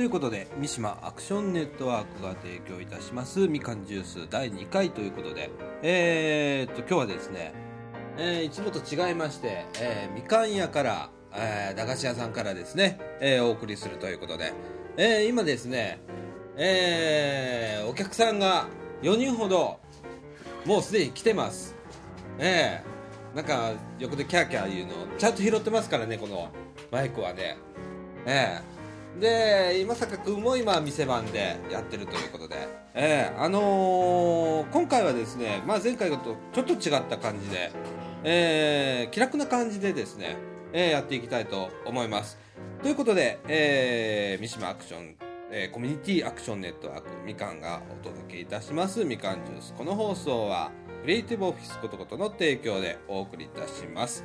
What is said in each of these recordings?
ということで三島アクションネットワークが提供いたしますみかんジュース第2回ということで。えー、っと今日はですね、えーいつもと違いまして、えーみかん屋から、えー駄菓子屋さんからですね、えーお送りするということで、えー今ですね、えーお客さんが4人ほどもうすでに来てます。ええなんか横でキャーキャー言うのちゃんと拾ってますからねこのマイクはね。ええで今坂君も今店番でやってるということで。ええあのー今回はですね、まあ、前回とちょっと違った感じでええ気楽な感じでですね、ええやっていきたいと思います。ということで、えー三島アクション、えーコミュニティアクションネットワークみかんがお届けいたします。みかんジュース。この放送はクリエイティブオフィスことことの提供でお送りいたします。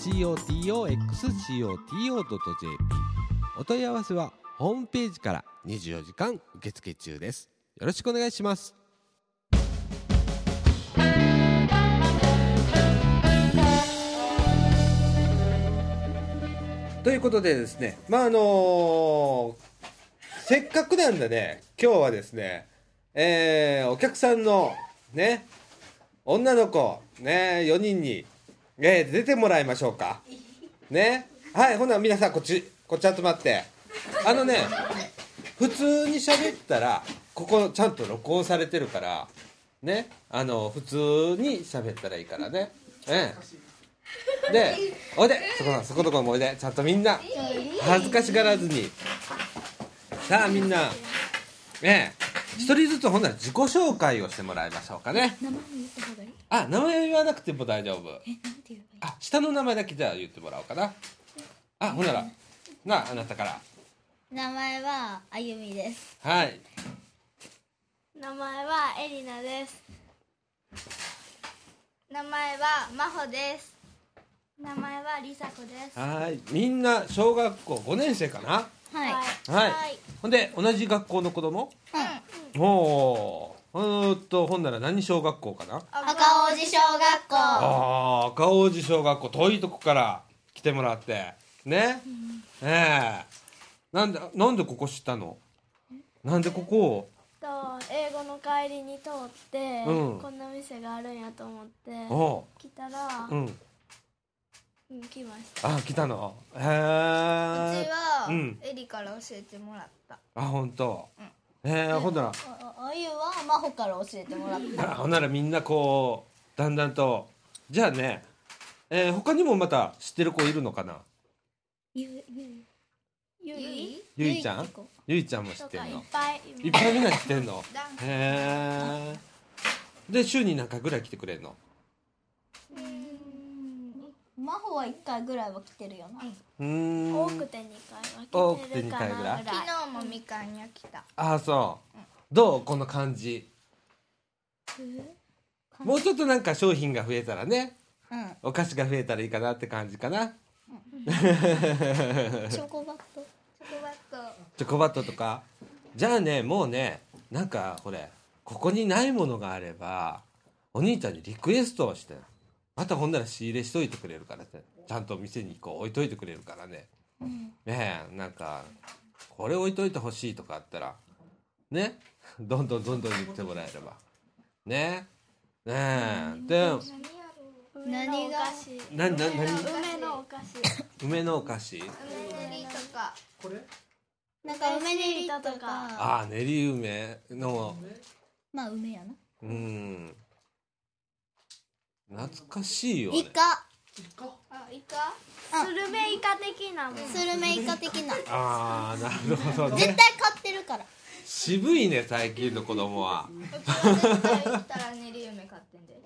cotoxcoto.jp お問い合わせはホームページから24時間受付中です。よろしくお願いします。ということでですねまああのせっかくなんでね今日はですねえーお客さんのね女の子ね4人に、えー出てもらいましょうか。ね。はいほな皆さんこっちこっち集まって。あのね普通に喋ったらここちゃんと録音されてるからね。あの普通に喋ったらいいからね。ええ。でおいでそこのそこのとこもおいで。ちゃんとみんな恥ずかしがらずに。さあみんな。ええ一人ずつほんなら自己紹介をしてもらいましょうかね。名前言った方がい？いあ名前言わなくても大丈夫。え、なんて言えばいいあ下の名前だけじゃあ言ってもらおうかな。あほんなら。なああなたから。名前はあゆみです。はい。名前はエリナです。名前はマホです。名前はリサコです。はい。みんな小学校5年生かな？はい、はい。ほんで同じ学校の子供？おおーう。ーっとほんなら何小学校かな？赤王子小学校。ああ赤王子小学校遠いとこから来てもらって。ね？ええ。なんでなんでここ知ったの？なんでここを？と英語の帰りに通って、うん。こんな店があるんやと思ってお来たら、ううんうん来ました。あ来たの？へえうちは、うん。エリから教えてもらった。あ本当？ええほんなら？ああゆは真帆から教えてもらった。あ ほんならみんなこうだんだんと。じゃあね、えー他にもまた知ってる子いるのかな？ゆゆゆい？ゆいちゃん？こゆいちゃんも知っってんの？ぱいいっぱいみんな知ってんの？へえで週に何回ぐらい来てくれんの？真帆は一回ぐらいは来てるよな、うーん。多くて2回多くて二は来てるか回ぐらないぐらい？昨日もみかんに来た。ああそう。どう？この感じ。もうちょっとなんか商品が増えたらね。うん。お菓子が増えたらいいかなって感じかな。チョコバット。チョコバット。チョコバットとか。じゃあねもうねなんかこれここにないものがあればお兄ちゃんにリクエストをしてまたほんなら仕入れしといてくれるからってちゃんと店にこう置いといてくれるからね、ねえなんかこれ置いといてほしいとかあったらね。どんどんどんどん言ってもらえれば。ね。ねえで何が梅のお菓子なな何？梅のお菓子。梅のお菓子？梅とか。なんか梅練りととか。かああ練り梅の。まあ梅やな。うん懐かしいよねイカ。あイカ？スルメイカ的な。ものスルメイカ的な。絶ああなるほどね。対買ってるから。渋いね最近の子供は。絶対行ったら練り梅買ってんで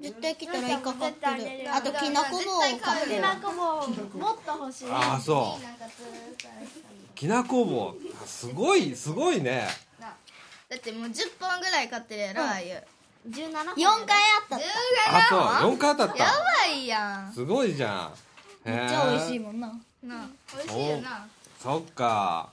絶ってきたらイカ買ってる。あときなこ棒を買ってる。きなこ棒もっと欲しいああそう。きなこ棒すごいすごいね。なだってもう10本ぐらい買ってるやろ、ああいう17 4回あった。10あそう。4回当たっやたばいやん。すごいじゃん。めめっちゃ美味しいもんな。な美味しいよな。そっか。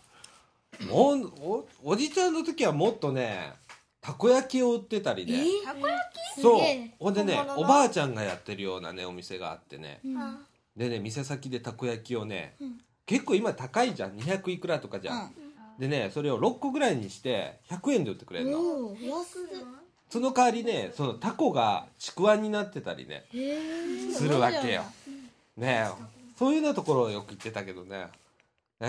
もうおおじちゃんの時はもっとねたこ焼きを売ってたりね。たこ焼そう。ほんでねおばあちゃんがやってるようなねお店があってね。うん。でね店先でたこ焼きをね、うん。結構今高いじゃん。200いくらとかじゃん、でねそれを6個ぐらいにして100円で売ってくれるの、おお安っその代わりねそのタコがちくわになってたりねするわけよ。ねえ。そういうようなところをよく行ってたけどね。え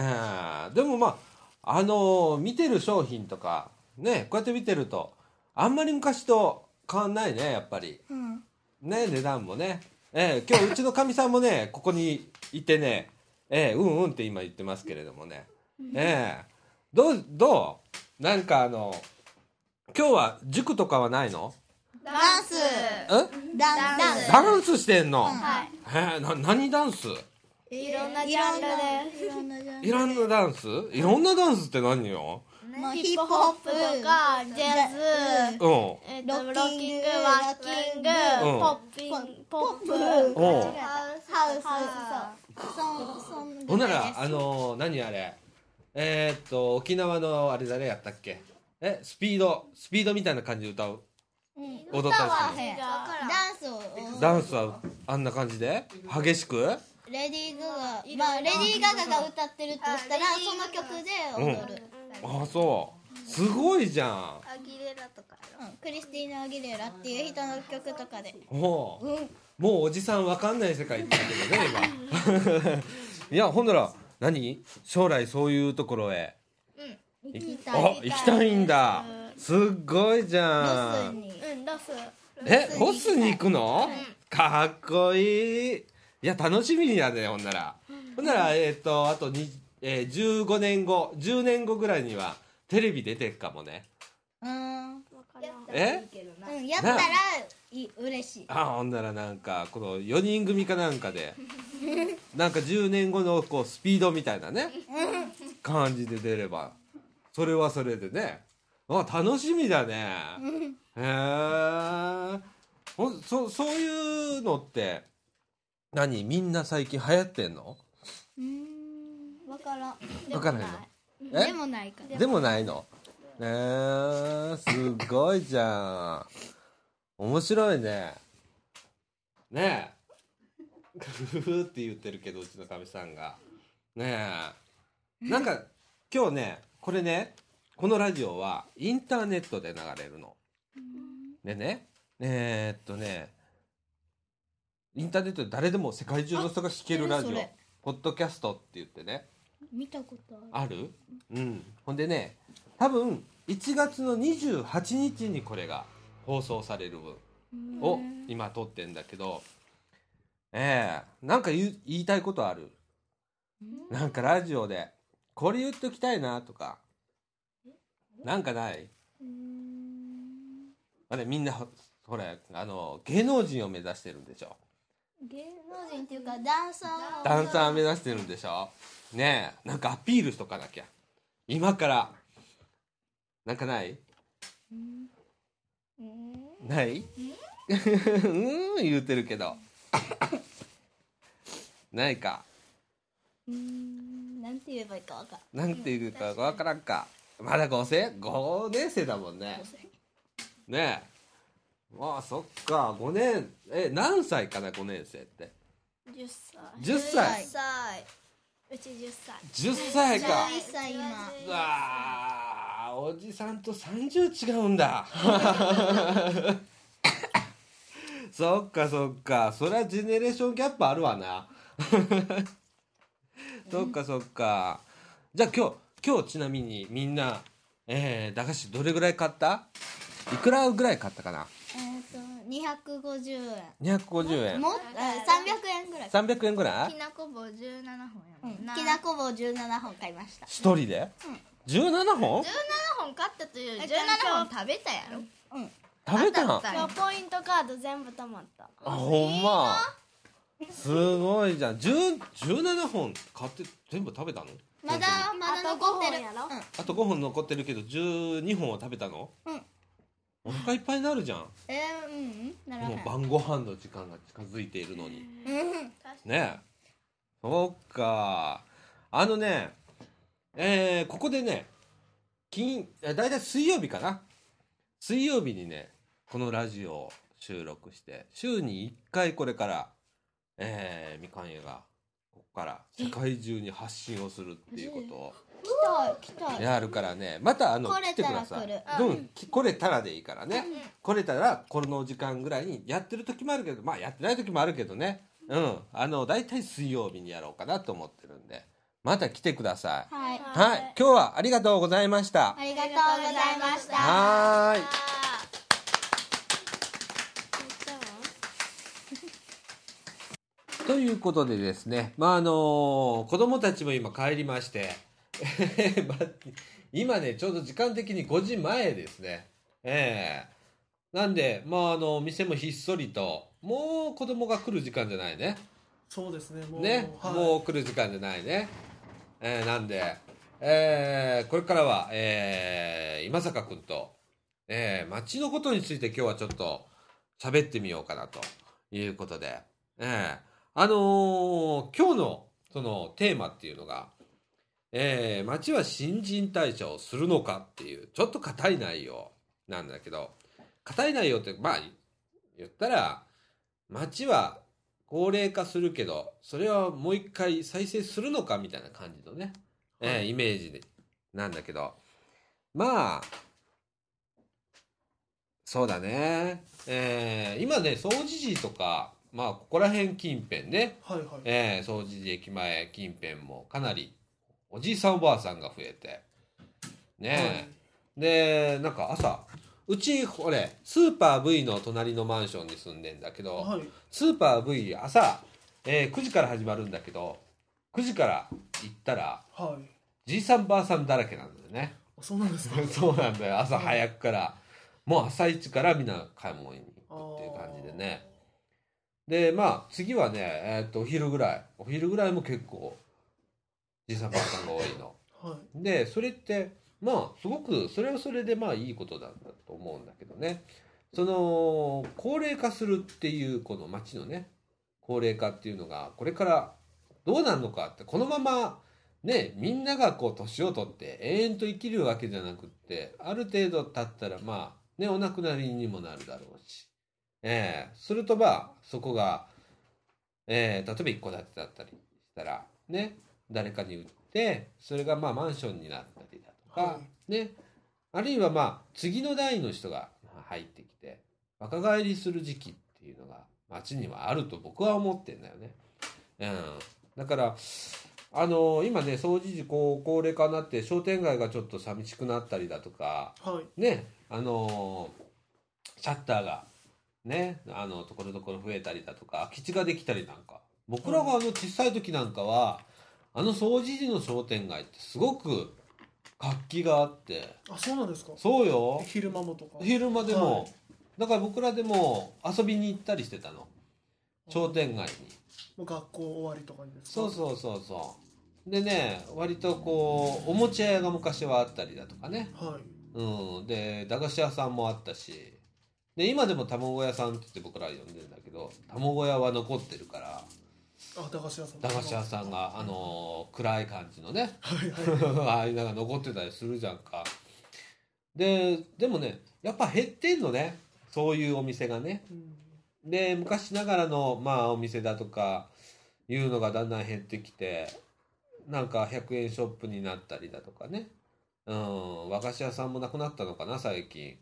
え。でもまああのー見てる商品とかねこうやって見てるとあんまり昔と変わんないねやっぱり。うん。ね値段もね。ええ今日うちのかみさんもねここにいてねええうんうんって今言ってますけれどもね。ええ。どうどう？なんかあの今日は塾とかはないの？ダンス。え？ダンス。ダンスダンスしてんの、はい。へえな何ダンス？いろんなジャンルで。いろんなジャンルいろんなダンス？いろんなダンスって何よ？まあヒップホップとかジャズ。うん。えっとロッキングワッキングうん。ポッピンポップ。ハウスそそんほんならあのー何あれ？えー、っと沖縄のあれ誰やったっけ？えスピード。スピードみたいな感じで歌う。踊ったりする。ダンスを。ダンスはあんな感じで？激しく？レディー・ガガ。まあレディー・ガガが歌ってるとしたらその曲で踊る、あそう。すごいじゃん。アギレラとかやうん。クリスティーナ・アギレラっていう人の曲とかで。もう、もうおじさんわかんない世界行ったけどね今。いやほんなら何？将来そういうところへあい行きたいんだ。すっごいじロゃん。スに。うんロス。えロスに行くの？かっこいい。いや楽しみやねほんなら。ほんならえっ、とあとに、えー、15年後10年後ぐらいにはテレビ出てっかもね。うん。え？うんやったらい嬉しい。あ。ほんならなんかこの4人組かなんかで なんか10年後のこうスピードみたいなね感じで出ればそれはそれでね。あ楽しみだね。へえそそういうのって何？みんな最近流行ってんの？うん分からん。分からへんの？え？でもないから。でもないの？えー、すごいじゃん。面白いね。ねえ。ふふって言ってるけどうちのかみさんが。ねえ。なんか今日ねこれねこのラジオはインターネットで流れるの。でねえー、っとねインターネットで誰でも世界中の人が聴けるラジオ。ポッドキャストって言ってね。見たことある。ある？うん。ほんでね多分1月の28日にこれが放送される分を今撮ってんだけどええなんか言いたいことある？なんかラジオでこれ言っときたいなとか。なんかない？あれみんなほほれあの芸能人を目指してるんでしょ？芸能人っていうかダンサー。をダンサー目指してるんでしょ？ねえなんかアピールしとかなきゃ。今から。なんかない？ない？うん？言うてるけど。ないか。うんなんて言えばいいか分かなんて言うかわからんか。まだ5生5年生だもんね。ねえ。まあそっか。5年。え何歳かな5年生って？10歳。10歳。うち10歳。10歳か。11歳今。うわーおじさんと30違うんだ。そっかそっか。そりゃジェネレーションギャップあるわな そっかそっか。じゃあ今日今日ちなみにみんなえー、駄菓子どれぐらい買った？いくらぐらい買ったかな？えっと250円。250円。もっあ300円ぐらい。300円ぐらい？きなこ棒17本やもんな。きなこ棒17本買いました。一人で、17本？17本買ったという17本食べたやろ。食べたん？当たったそうポイントカード全部貯まった。あほんま？すごいじゃん。10 17本買って全部食べたの？まだまだ残ってる。5本やろ？うん。あと5本残ってるけど12本は食べたの？うん。お腹いっぱいになるじゃん。えー、うんならへもうん晩ご飯の時間が近づいているのに。うん。ねえ。そうか。あのねえーここでね金え大体水曜日かな？水曜日にねこのラジオを収録して週に1回これからえーみかん屋がここから世界中に発信をするっていうことを。来たい来たい。やるからね。またあの来てください。うん。き来れたらでいいからね。来れたらこの時間ぐらいにやってる時もあるけどまあやってない時もあるけどね。うん。あの大体水曜日にやろうかなと思ってるんで。また来てください。はい。はい。今日はありがとうございました。ありがとうございました。はーいということでですね、まああの子供たちも今帰りまして、まあ今ねちょうど時間的に5時前ですね。ええなんで、まああの店もひっそりともう子供が来る時間じゃないね。そうですねもうね、はい、もう来る時間じゃないね。えーなんで、えーこれからは、えー今坂君と、えー街のことについて今日はちょっと喋ってみようかなということで、えーあのー今日のそのテーマっていうのが、えー街は新陳代謝をするのかっていう、ちょっと硬い内容なんだけど、硬い内容って、まあ、言ったら、街は高齢化するけど、それはもう一回再生するのかみたいな感じのね、えーイメージでなんだけど、まあ、そうだね。えー今ね、総除寺とか、まあ、ここら辺近辺ね、はいはい。えー、総除寺駅前近辺もかなりおじいさんおばあさんが増えて、ねえ、で、なんか朝、うち、これ、スーパー V の隣のマンションに住んでんだけど、はい。スーパー V 朝、えー9時から始まるんだけど9時から行ったらはい。じいさんばあさんだらけなんだよね。あそうなんですか？そうなんだよ。朝早くからもう朝一からみんな買い物に行くっていう感じでねでまあ次はね、えーっとお昼ぐらい。お昼ぐらいも結構じいさんばあさんが多いの。はい。でそれってまあすごくそれはそれでまあいいことなんだと思うんだけどね。その高齢化するっていうこの町のね高齢化っていうのがこれからどうなるのかってこのままねみんながこう年を取って永遠と生きるわけじゃなくってある程度経ったらまあねお亡くなりにもなるだろうしええ。するとまあそこが、ええ例えば一戸建てだったりしたらね誰かに売ってそれがまあマンションになったりだとか、はね。あるいはまあ次の代の人が入ってきて若返りする時期っていうのが町にはあると僕は思ってんだよね。うん、だからあの今ね総除寺こう高齢化になって商店街がちょっと寂しくなったりだとかはい。ね。あのシャッターがねあのところどころ増えたりだとか空き地ができたりなんか。僕らがあの小さい時なんかはあの総除寺の商店街ってすごく活気があって。あそうなんですか。そうよ。昼間もとか。昼間でも、はい。だから僕らでも遊びに行ったりしてたの。商店街に。もう学校終わりとかにですか？そうそうそうそう。でね割とこうおもちゃ屋が昔はあったりだとかね。はい。うん。で駄菓子屋さんもあったしで今でも卵屋さんって言って僕ら呼んでるんだけど卵屋は残ってるからあ駄菓子屋さん。駄菓子屋さんがあの暗い感じのねはいはい ああいうのが残ってたりするじゃんか。ででもねやっぱ減ってんのねそういうお店がね。うん。で昔ながらのまあお店だとかいうのがだんだん減ってきてなんか100円ショップになったりだとかね。うん和菓子屋さんもなくなったのかな最近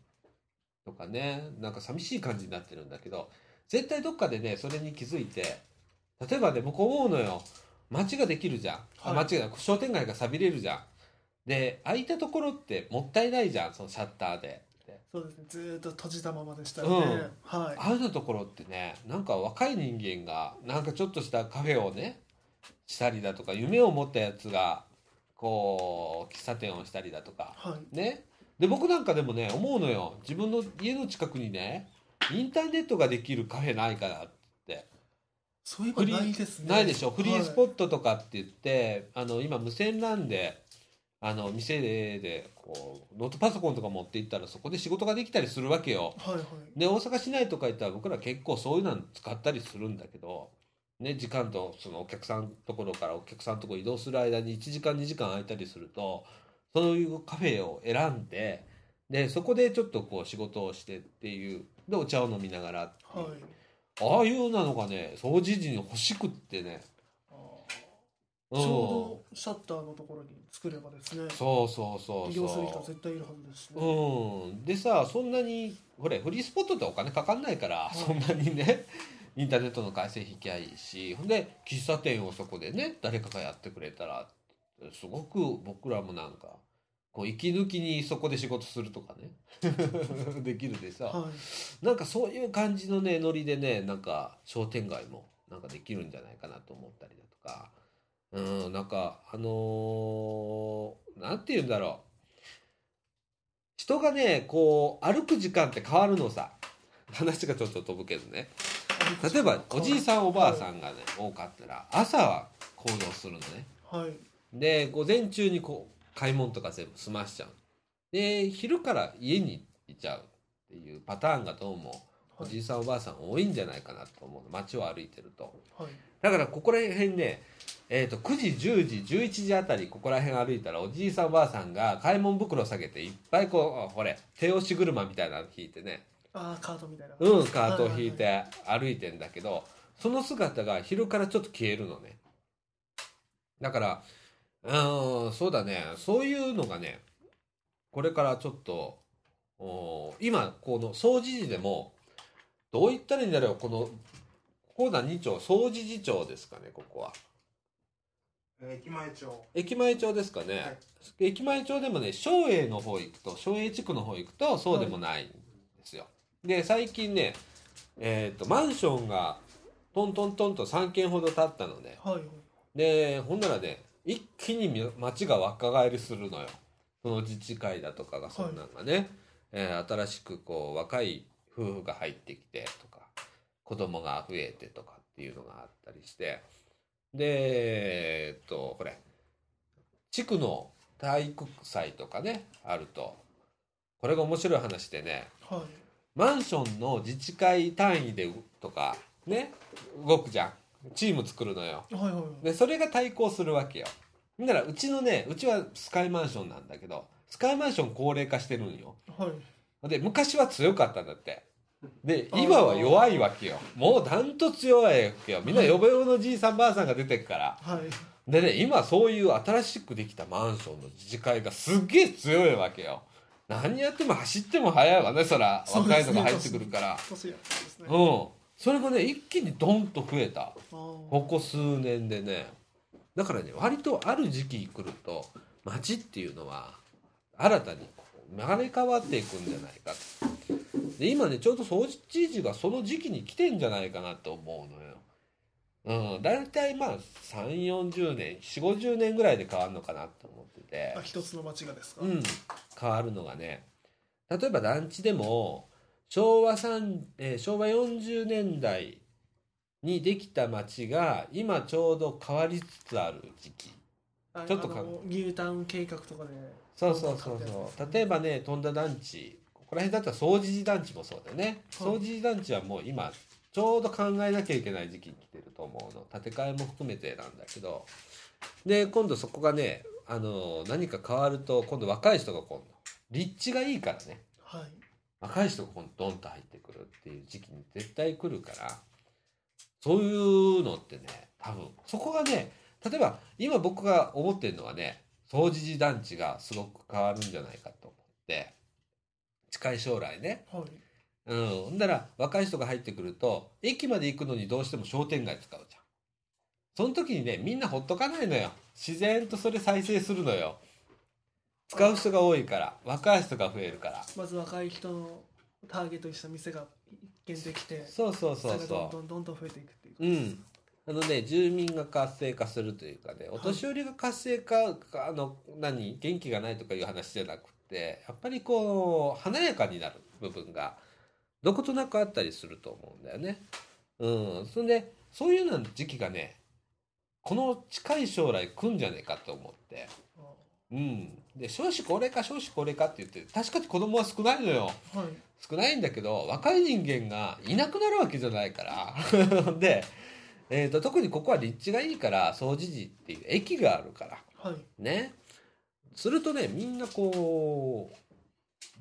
とかねなんか寂しい感じになってるんだけど絶対どっかでねそれに気づいて例えばね僕思うのよ。街ができるじゃん、あはい。街が商店街が寂れるじゃん。で空いたところってもったいないじゃんそのシャッターで。そうですね。ずーっと閉じたままでしたりね、うん。はい。ああいうところってねなんか若い人間がなんかちょっとしたカフェをねしたりだとか夢を持ったやつがこう喫茶店をしたりだとかはい。ねで僕なんかでもね思うのよ。自分の家の近くにねインターネットができるカフェないかなって。そういえばないですね。ないでしょ？フリースポッットとかって言って、あの今無線なんであの店でこうノートパソコンとか持って行ったらそこで仕事ができたりするわけよ。はいはい。で大阪市内とか行ったら僕ら結構そういうの使ったりするんだけど、ね、時間とそのお客さんのところからお客さんのところ移動する間に1時間2時間空いたりするとそういうカフェを選んででそこでちょっとこう仕事をしてっていうでお茶を飲みながらっていう。はい。ああいうなのがね掃除時に欲しくってね。ちょうどシャッターのところに作ればですね。そうそうそう利用する人はそ絶対いるはずですね。うん。でさそんなにほれフリースポットってお金かかんないから、い。そんなにねインターネットの回線引きゃいいしほんで喫茶店をそこでね誰かがやってくれたらすごく僕らもなんかこう息抜きにそこで仕事するとかね。できるでさ、はい。なんかそういう感じのねノリでねなんか商店街もなんかできるんじゃないかなと思ったりだとか。うんなんかあのーなんて言うんだろう。人がねこう歩く時間って変わるのさ。話がちょっと飛ぶけどね。例えばおじいさんおばあさんがね多かったら朝は行動するのね。はい。で午前中にこう買い物とか全部済ましちゃう。で昼から家にいちゃうっていうパターンがどうもおじいさんおばあさん多いんじゃないかなと思う街を歩いてると。はい。だからここら辺ね、えー、と9時10時11時あたりここら辺歩いたらおじいさんおばあさんが買い物袋下げていっぱいこうほれ手押し車みたいなの引いてね。ああカートみたいな。うんカートを引いはて歩いてんだけどその姿が昼からちょっと消えるのね。だからうーんそうだね。そういうのがねこれからちょっとお今この掃除時でもどう言ったらいいんだろう。このここ何町？掃除時町ですかねここは。駅前町。駅前町ですかね、はい。駅前町でもね松栄の方行くと松栄地区の方行くとそうでもないんですよ、で最近ねえっ、とマンションがトントントンと3軒ほど建ったのねはいはい。でほんならね一気に街が若返りするのよ。その自治会だとかがそんなんがね、えー新しくこう若い夫婦が入ってきてとか子供が増えてとかっていうのがあったりして。でえっとこれ地区の体育祭とかねあると。これが面白い話でねはい。マンションの自治会単位でとかね動くじゃんチーム作るのよ。はいはいはい。でそれが対抗するわけよ。だからうちのねうちはスカイマンションなんだけどスカイマンション高齢化してるんよ。はい。で昔は強かったんだって。で今は弱いわけよ。もうダントツ弱いわけよ。みんな呼べよのじいさんばあさんが出てくから。はい。でね今そういう新しくできたマンションの自治会がすっげえ強いわけよ。何やっても走っても速いわねそら。若いのが入ってくるから。年やったんですね。うんそれがね一気にドンと増えた。ここ数年でね。だからね割とある時期来ると街っていうのは新たにこう生まれ変わっていくんじゃないかで今ねちょうど掃除時がその時期に来てんじゃないかなと思うのよ。うん、大体まあ3 4 0年4 5 0年ぐらいで変わるのかなと思ってて。あ、一つの町がですか、うん、変わるのがね。例えば団地でも昭和3、えー昭和40年代にできた町が今ちょうど変わりつつある時期。あちょっとかあのニュータウン計画とかで。そうそうそうそう。例えばね富田団地。ここら辺だったら掃除時団地もそうだよね。はい。掃除時団地はもう今ちょうど考えなきゃいけない時期に来てると思うの。建て替えも含めてなんだけど。で今度そこがねあの何か変わると今度若い人が今度立地がいいからね。はい若い人がドンと入ってくるっていう時期に絶対来るからそういうのってね多分そこがね例えば今僕が思ってるのはね掃除時団地がすごく変わるんじゃないかと思って近い将来ね。はい。うん。ほんだら若い人が入ってくると駅まで行くのにどうしても商店街使うじゃん。その時にねみんなほっとかないのよ。自然とそれ再生するのよ使う人が多いから若い人が増えるから。まず若い人のターゲットにした店が一見できてそうそうそうそう。どんどんどんどん増えていくっていううん、あのね住民が活性化するというかねお年寄りが活性化、あの何元気がないとかいう話じゃなくってやっぱりこう華やかになる部分がどことなくあったりすると思うんだよね。うん、そんでそういうような時期がねこの近い将来来んじゃねえかと思って。うん、で少子高齢化少子高齢化って言って確かに子供は少ないのよ。はい。少ないんだけど若い人間がいなくなるわけじゃないから。で、えー、と特にここは立地がいいから総持寺っていう駅があるから。はい。ね。するとねみんなこう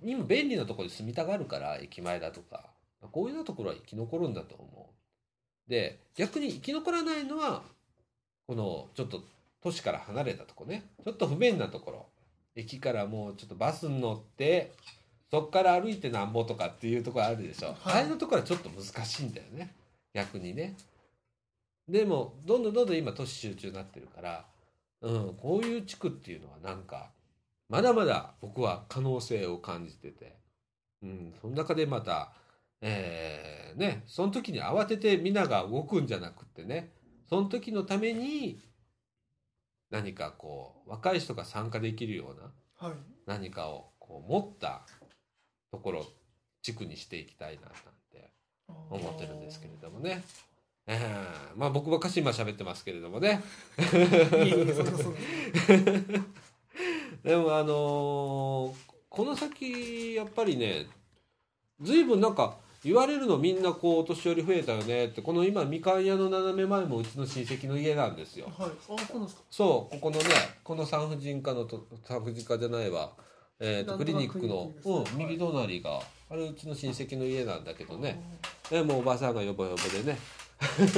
今便利なところに住みたがるから駅前だとか。こういうようなところは生き残るんだと思う。で逆に生き残らないのはこのちょっと都市から離れたとこね。ちょっと不便なところ駅からもうちょっとバスに乗ってそっから歩いてなんぼとかっていうところあるでしょ、はい。ああいうのところはちょっと難しいんだよね。逆にね。でもどんどんどんどん今都市集中になってるから、うん、こういう地区っていうのはなんかまだまだ僕は可能性を感じてて、うん、その中でまた、えーねその時に慌てて皆が動くんじゃなくってね。その時のために何かこう若い人が参加できるようなはい何かをこう持ったところ地区にしていきたいななんて思ってるんですけれどもね。えーまあ僕ばっかし今喋ってますけれどもね。でもあのーこの先やっぱりね随分なんか言われるのみんなこうお年寄り増えたよねってこの今みかん屋の斜め前もうちの親戚の家なんですよ。はい。あそうなんですか。そう。ここのねこの産婦人科のと産婦人科じゃないわ、えー、とクリニックのうん、右隣があれうちの親戚の家なんだけどね。でもうおばさんがヨボヨボでね。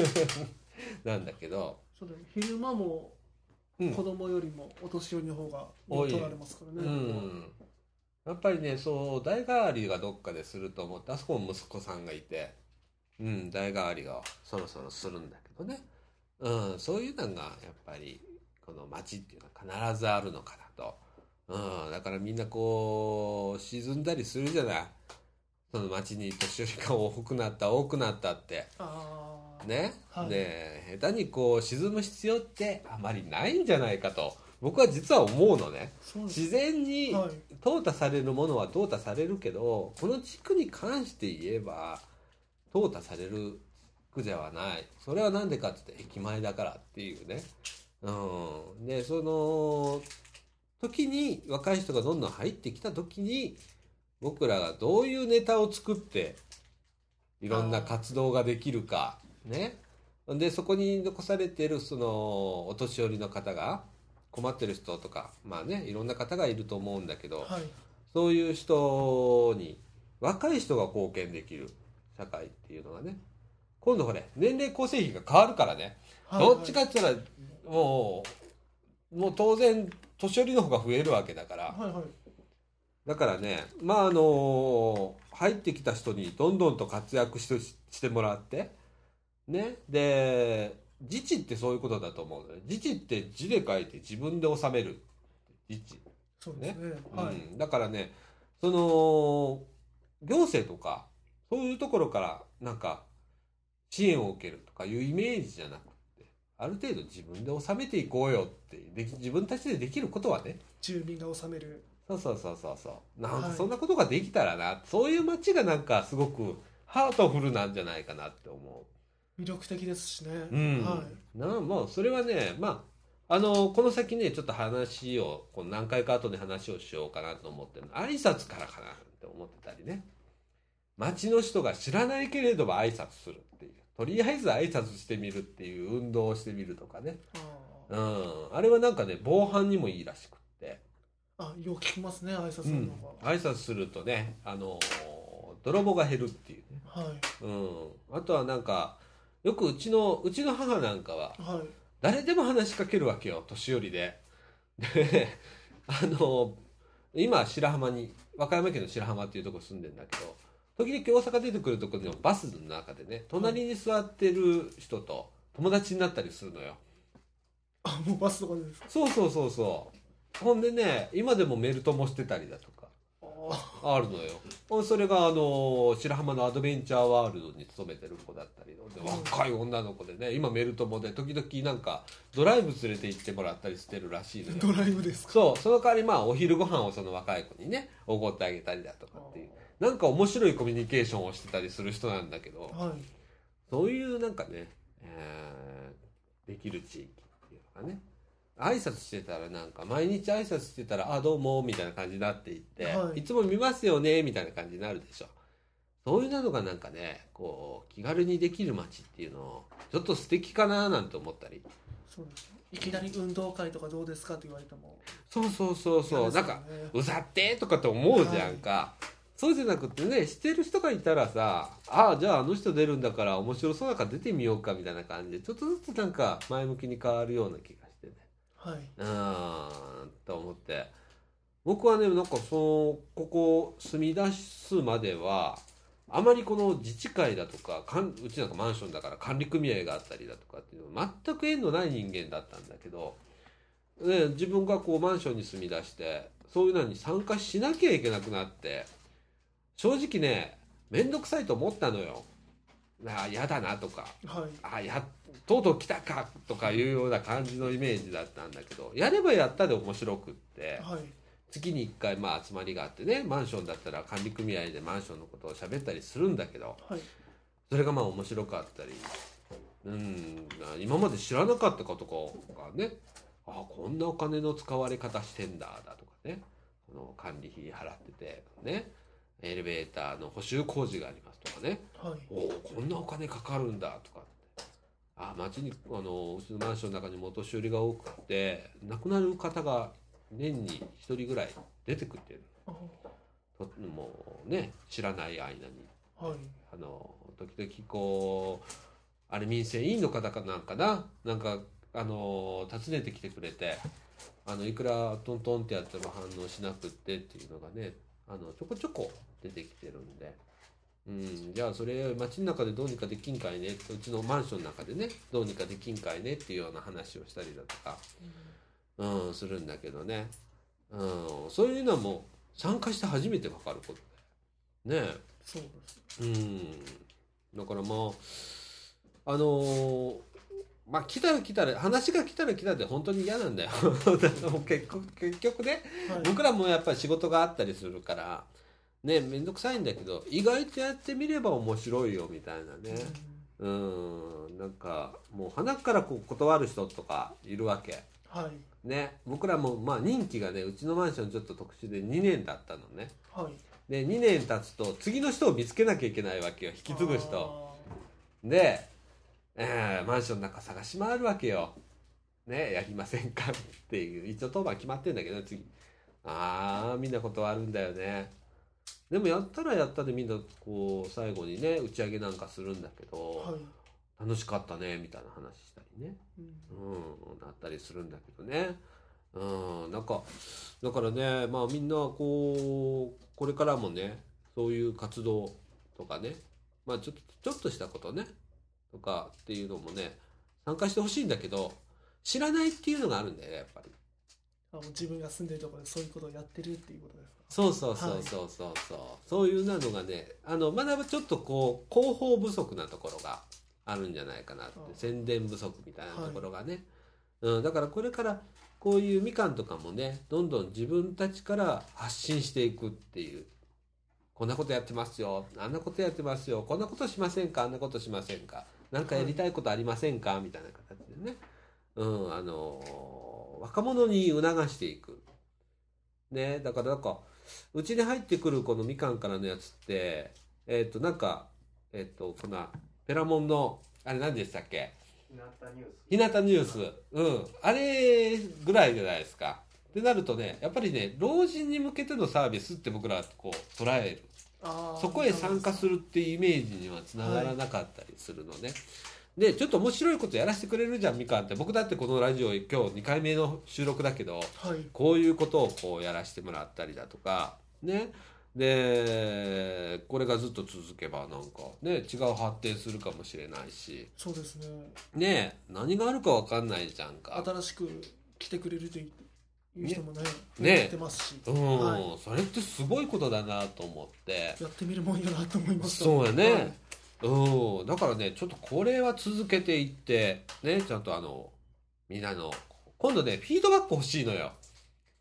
なんだけど、そうだね。昼間もうん。子供よりもお年寄りの方が多い取られますからうね、ん、やっぱりねそう代替わりがどっかですると思ってあそこも息子さんがいて、うん、代替わりがそろそろするんだけどね、うん、そういうのがやっぱりこの街っていうのは必ずあるのかなと、うん、だからみんなこう沈んだりするじゃない。その街に年寄りが多くなった多くなったって。ね、はい。で下手にこう沈む必要ってあまりないんじゃないかと僕は実は思うのね。自然にはい。淘汰されるものは淘汰されるけどこの地区に関して言えば淘汰される地区ではない。それは何でかって言って駅前だからっていうね。うん。でその時に若い人がどんどん入ってきた時に僕らがどういうネタを作っていろんな活動ができるかね。でそこに残されているそのお年寄りの方が困ってる人とかまあねいろんな方がいると思うんだけど、はい。そういう人に若い人が貢献できる社会っていうのがね今度ほれ年齢構成比が変わるからね、はい。どっちかって言ったらもうもう当然年寄りの方が増えるわけだから、はいはい。だからねまああの入ってきた人にどんどんと活躍してしてもらってね。で自治ってそういうことだと思うのね。自治って字で書いて自分で収める。自治。そうですね。はい、うん、だからねその行政とかそういうところからなんか支援を受けるとかいうイメージじゃなくてある程度自分で収めていこうよってでき自分たちでできることはね。住民が治める。そうそうそうそうそう。なんかはい。そんなことができたらな、そういう街がなんかすごくハートフルなんじゃないかなって思魅力的ですしね、う、うん。はい。なもうそれはねまああのこの先ねちょっと話をこう何回か後で話をしようかなと思ってるの。挨拶からかなって思ってたりね。街の人が知らないけれども挨拶するっていう。とりあえず挨拶してみるっていう運動をしてみるとかね。あうん。あれはなんかね防犯にもいいらしくって。あよく聞きますね挨拶すうんるのが、挨拶するとねあの泥棒が減るっていうね。はい。うん。あとはなんかよくうちのうちの母なんかははい。誰でも話しかけるわけよ年寄りで。であの今白浜に和歌山県の白浜っていうところ住んでんだけど時々大阪出てくるところのバスの中でね隣に座ってる人と友達になったりするのよ。あもうバスとかでですか？そうそうそうそう。ほんでね今でもメルトもしてたりだとかああるのよ。それがあの白浜のアドベンチャーワールドに勤めてる子だったりで若い女の子でね今メルトモで時々なんかドライブ連れて行ってもらったりしてるらしいのよ。ドライブですか？そうその代わりまあお昼ご飯をその若い子にねおごってあげたりだとかっていうなんか面白いコミュニケーションをしてたりする人なんだけどはい。そういうなんかね、えーできる地域っていうのがね挨拶してたらなんか毎日挨拶してたら「あどうも」みたいな感じになっていって、はい。い、つも見ますよねみたいな感じになるでしょ。そういうのがなんかねこう気軽にできる街っていうのをちょっと素敵かななんて思ったり。そうですね。いきなり運動会とかどうですかって言われても。そうそうそうそう、なんかうざってとかって思うじゃんか、そうじゃなくてね知ってる人がいたらさああじゃああの人出るんだから面白そうだから出てみようかみたいな感じでちょっとずつなんか前向きに変わるような気がはいうんと思って僕はねなんかそのここ住み出すまではあまりこの自治会だとかかんうちなんかマンションだから管理組合があったりだとかっていうの全く縁のない人間だったんだけど、ね、自分がこうマンションに住み出してそういうのに参加しなきゃいけなくなって正直ね面倒くさいと思ったのよ。ああ嫌だなとかはい。あやとうとう来たかとかいうような感じのイメージだったんだけどやればやったで面白くってはい。月に1回まあ集まりがあってねマンションだったら管理組合でマンションのことを喋ったりするんだけどはい。それがまあ面白かったりうん今まで知らなかったことがねあこんなお金の使われ方してんだだとかねこの管理費払っててねエレベーターの補修工事がありますとかね。はい。おおこんなお金かかるんだとかって。あ町にあのうちのマンションの中にもお年寄りが多くて亡くなる方が年に1人ぐらい出てくってるあ。ともうね知らない間に。はい。あの時々こうあれ民生委員の方かなんかな？なんかあの訪ねてきてくれてあのいくらトントンってやっても反応しなくってっていうのがねあのちょこちょこ出てきてるんで。うん、じゃあそれ街の中でどうにかできんかいね。うちのマンションの中でねどうにかできんかいねっていうような話をしたりだとか、うん、するんだけどね、うん、そういうのも参加して初めて分かることだよね。そうです。うん。だからまああのーまあ来たら来たら話が来たら来たで本当に嫌なんだよ。結局結局ねはい。僕らもやっぱり仕事があったりするからね面倒くさいんだけど意外とやってみれば面白いよみたいなね。うん。なんかもう鼻からこう断る人とかいるわけ。はい。ね。僕らもまあ任期がねうちのマンションちょっと特殊で2年だったのね。はい。で2年経つと次の人を見つけなきゃいけないわけよ。引き継ぐ人。あで、えーマンションの中探し回るわけよ。ね、やりませんかっていう。一応当番決まってんだけど次。ああみんな断るんだよね。でもやったらやったでみんなこう最後にね打ち上げなんかするんだけど、ーはい。楽しかったねみたいな話したりね。うんうんなったりするんだけどね。うんなんかだからねまあみんなこうこれからもねそういう活動とかねまあちょっとちょっとしたことねとかっていうのもね参加してほしいんだけど知らないっていうのがあるんだよねやっぱり。あもう自分が住んでるところでそういうことをやってるっていうことですか？そうそうそうそうそうそう、そういうなのがねあのまだちょっとこう広報不足なところがあるんじゃないかなって。あ宣伝不足みたいなところがね、うん、だからこれからこういうみかんとかもねどんどん自分たちから発信していくっていう。こんなことやってますよ。あんなことやってますよ。こんなことしませんか？あんなことしませんか？何かやりたいことありませんか？みたいな形でね、うん、あの若者に促していく。ねだからなんかうちに入ってくるこのみかんからのやつってえっ、となんかえっ、とこのペラモンのあれ何でしたっけ？日向ニュース。日向ニュース。うん。あれぐらいじゃないですか。ってなるとねやっぱりね老人に向けてのサービスって僕らはこう捉えるそこへ参加するっていうイメージにはつながらなかったりするのね、でちょっと面白いことやらせてくれるじゃんみかんって。僕だってこのラジオ今日2回目の収録だけどはい。こういうことをこうやらせてもらったりだとかね。でこれがずっと続けばなんかね違う発展するかもしれないし。そうですね。ね何があるか分かんないじゃんか。新しく来てくれるといいいう人もねね。やってますし、うん、はい。それってすごいことだなと思って。やってみるもんやなと思いましたそうやね、はい。うん。だからねちょっとこれは続けていってねちゃんとあのみんなの今度ねフィードバック欲しいのよ。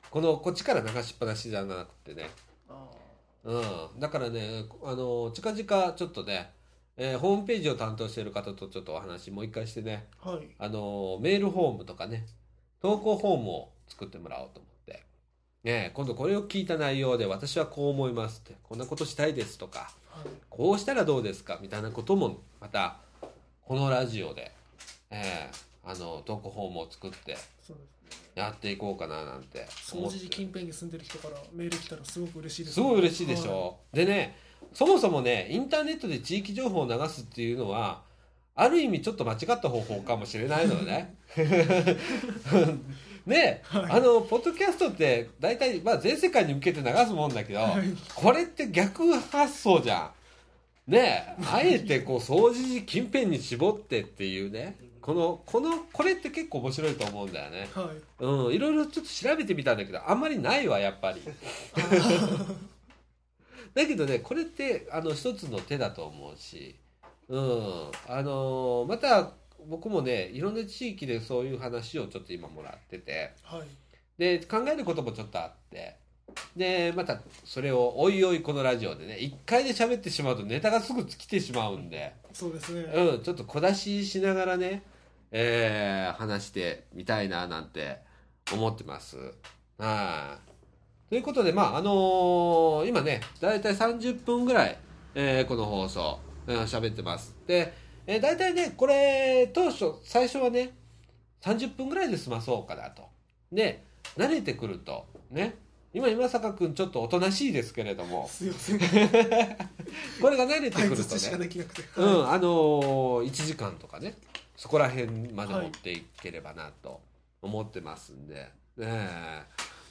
このこっちから流しっぱなしじゃなくてね。あうん。だからねあの近々ちょっとね、えーホームページを担当している方とちょっとお話もう一回してね。ーはい。あのメールフォームとかね。投稿フォームを作ってもらおうと思って、ね、今度これを聞いた内容で私はこう思いますって。こんなことしたいですとかはいこうしたらどうですかみたいなこともまたこのラジオで、えーあの投稿フォームを作ってやっていこうかななんて思っ時近辺に住んでる人からメール来たらすごく嬉しいです。すごい嬉しいでしはょ、でねそもそもねインターネットで地域情報を流すっていうのはある意味ちょっと間違った方法かもしれないのでね ね、あのポッドキャストって大体、まあ、全世界に向けて流すもんだけど、これって逆発想じゃん。ねあえてこう掃除時近辺に絞ってっていうね。このこのこれって結構面白いと思うんだよね。はい。うんいろいろちょっと調べてみたんだけどあんまりないわやっぱり。だけどねこれってあの一つの手だと思うし。うんあのまた僕もねいろんな地域でそういう話をちょっと今もらっててはいで考えることもちょっとあってでまたそれをおいおいこのラジオでね一回で喋ってしまうとネタがすぐ尽きてしまうんでそうですね、うん、ちょっと小出ししながらね、えー話してみたいななんて思ってます。はい。ということで、まあ、あのー今ね、だいたい30分ぐらい、えーこの放送、うん喋ってます。で、えー、だいたいね、これ、当初、最初はね、30分ぐらいで済まそうかなと。で、慣れてくると、ね、今、今坂くんちょっとおとなしいですけれども、すいません。これが慣れてく相るとね、できなくて、うん、はあのー、1時間とかね、そこら辺まで持っていければなと思ってますんで、ね。え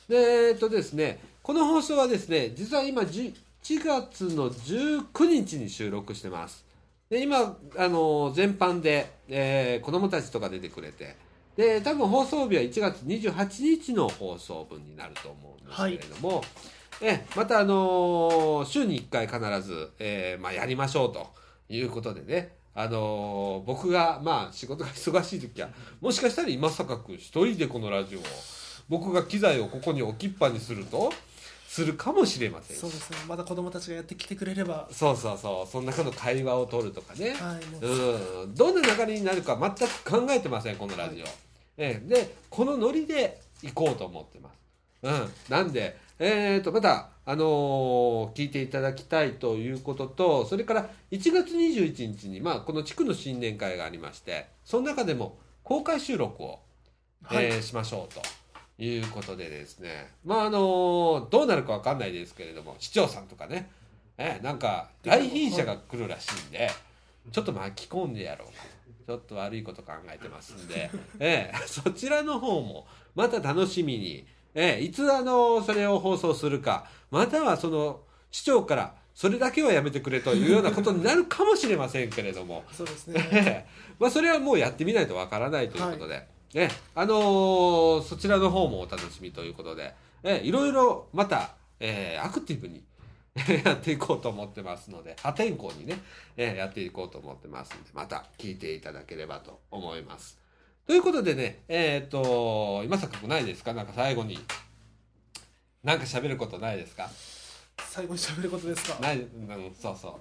で、えっとですね、この放送はですね、実は今、1月の19日に収録してます。で、今、あのー全般で、えー子供たちとか出てくれて、で、多分放送日は1月28日の放送分になると思うんですけれども、えまたあのー週に1回必ず、えーまあ、やりましょうということでね、あのー僕がまあ仕事が忙しい時はもしかしたら今坂君一人でこのラジオを僕が機材をここに置きっぱにするとするかもしれません。しそうですね。まだ子供たちがやってきてくれれば。そうそうそうその中の会話を取るとかね、はいもう。うん、どんな流れになるか全く考えてませんこのラジオ、ええ。でこのノリで行こうと思ってます、うん、なんでえー、とまた、あのー聞いていただきたいということとそれから1月21日に、まあ、この地区の新年会がありましてその中でも公開収録を、はい。えーしましょうということでですね。まああのーどうなるかわかんないですけれども市長さんとかね、えーなんか来賓者が来るらしいんで、ちょっと巻き込んでやろうかと。ちょっと悪いこと考えてますんで、えーそちらの方もまた楽しみに、えーいつあのそれを放送するかまたはその市長からそれだけはやめてくれというようなことになるかもしれませんけれども、そうですね。ええまあそれはもうやってみないとわからないということで、ねあのーそちらの方もお楽しみということで、ええいろいろまた、えーアクティブにやっていこうと思ってますので破天荒にね、えーやっていこうと思ってますのでまた聞いていただければと思います。ということでねえっ、と今坂君ないですか？なんか最後に。なんか喋ることないですか？最後に喋ることですか？ない、うん、そうそう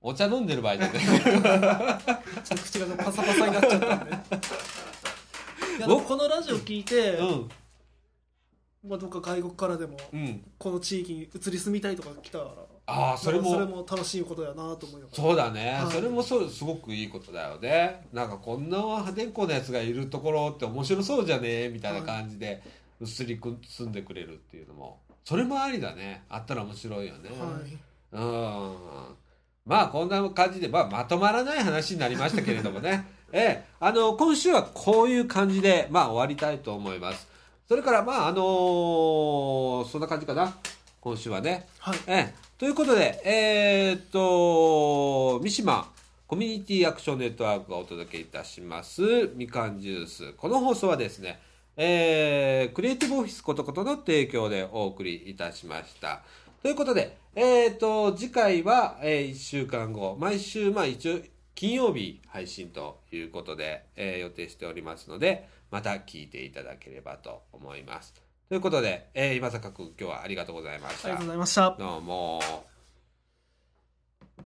お茶飲んでる場合じゃねちょっと口がパサパサになっちゃったんで。いやでもこのラジオ聞いて、うん。まあ、どっか外国からでもうん。この地域に移り住みたいとか来たらああそれもそれも楽しいことやなと思いながら。そうだね、はい。それもそうすごくいいことだよね。なんかこんな破天荒なやつがいるところって面白そうじゃねみたいな感じで移り住んでくれるっていうのも。それもありだね。あったら面白いよね、はい。うんまあこんな感じで、まあ、まとまらない話になりましたけれどもね。ええ。あの今週はこういう感じで、まあ、終わりたいと思います。それからまああのーそんな感じかな。今週はね。はい。ええ、ということで、えーっと、三島コミュニティアクションネットワークがお届けいたします、みかんジュース。この放送はですね、えークリエイティブオフィスことことの提供でお送りいたしました。ということで、えっ、と、次回は、え1週間後、毎週、まあ一応、金曜日配信ということで、えー予定しておりますので、また聞いていただければと思います。ということで、えー今坂君今日はありがとうございました。ありがとうございましたどうも。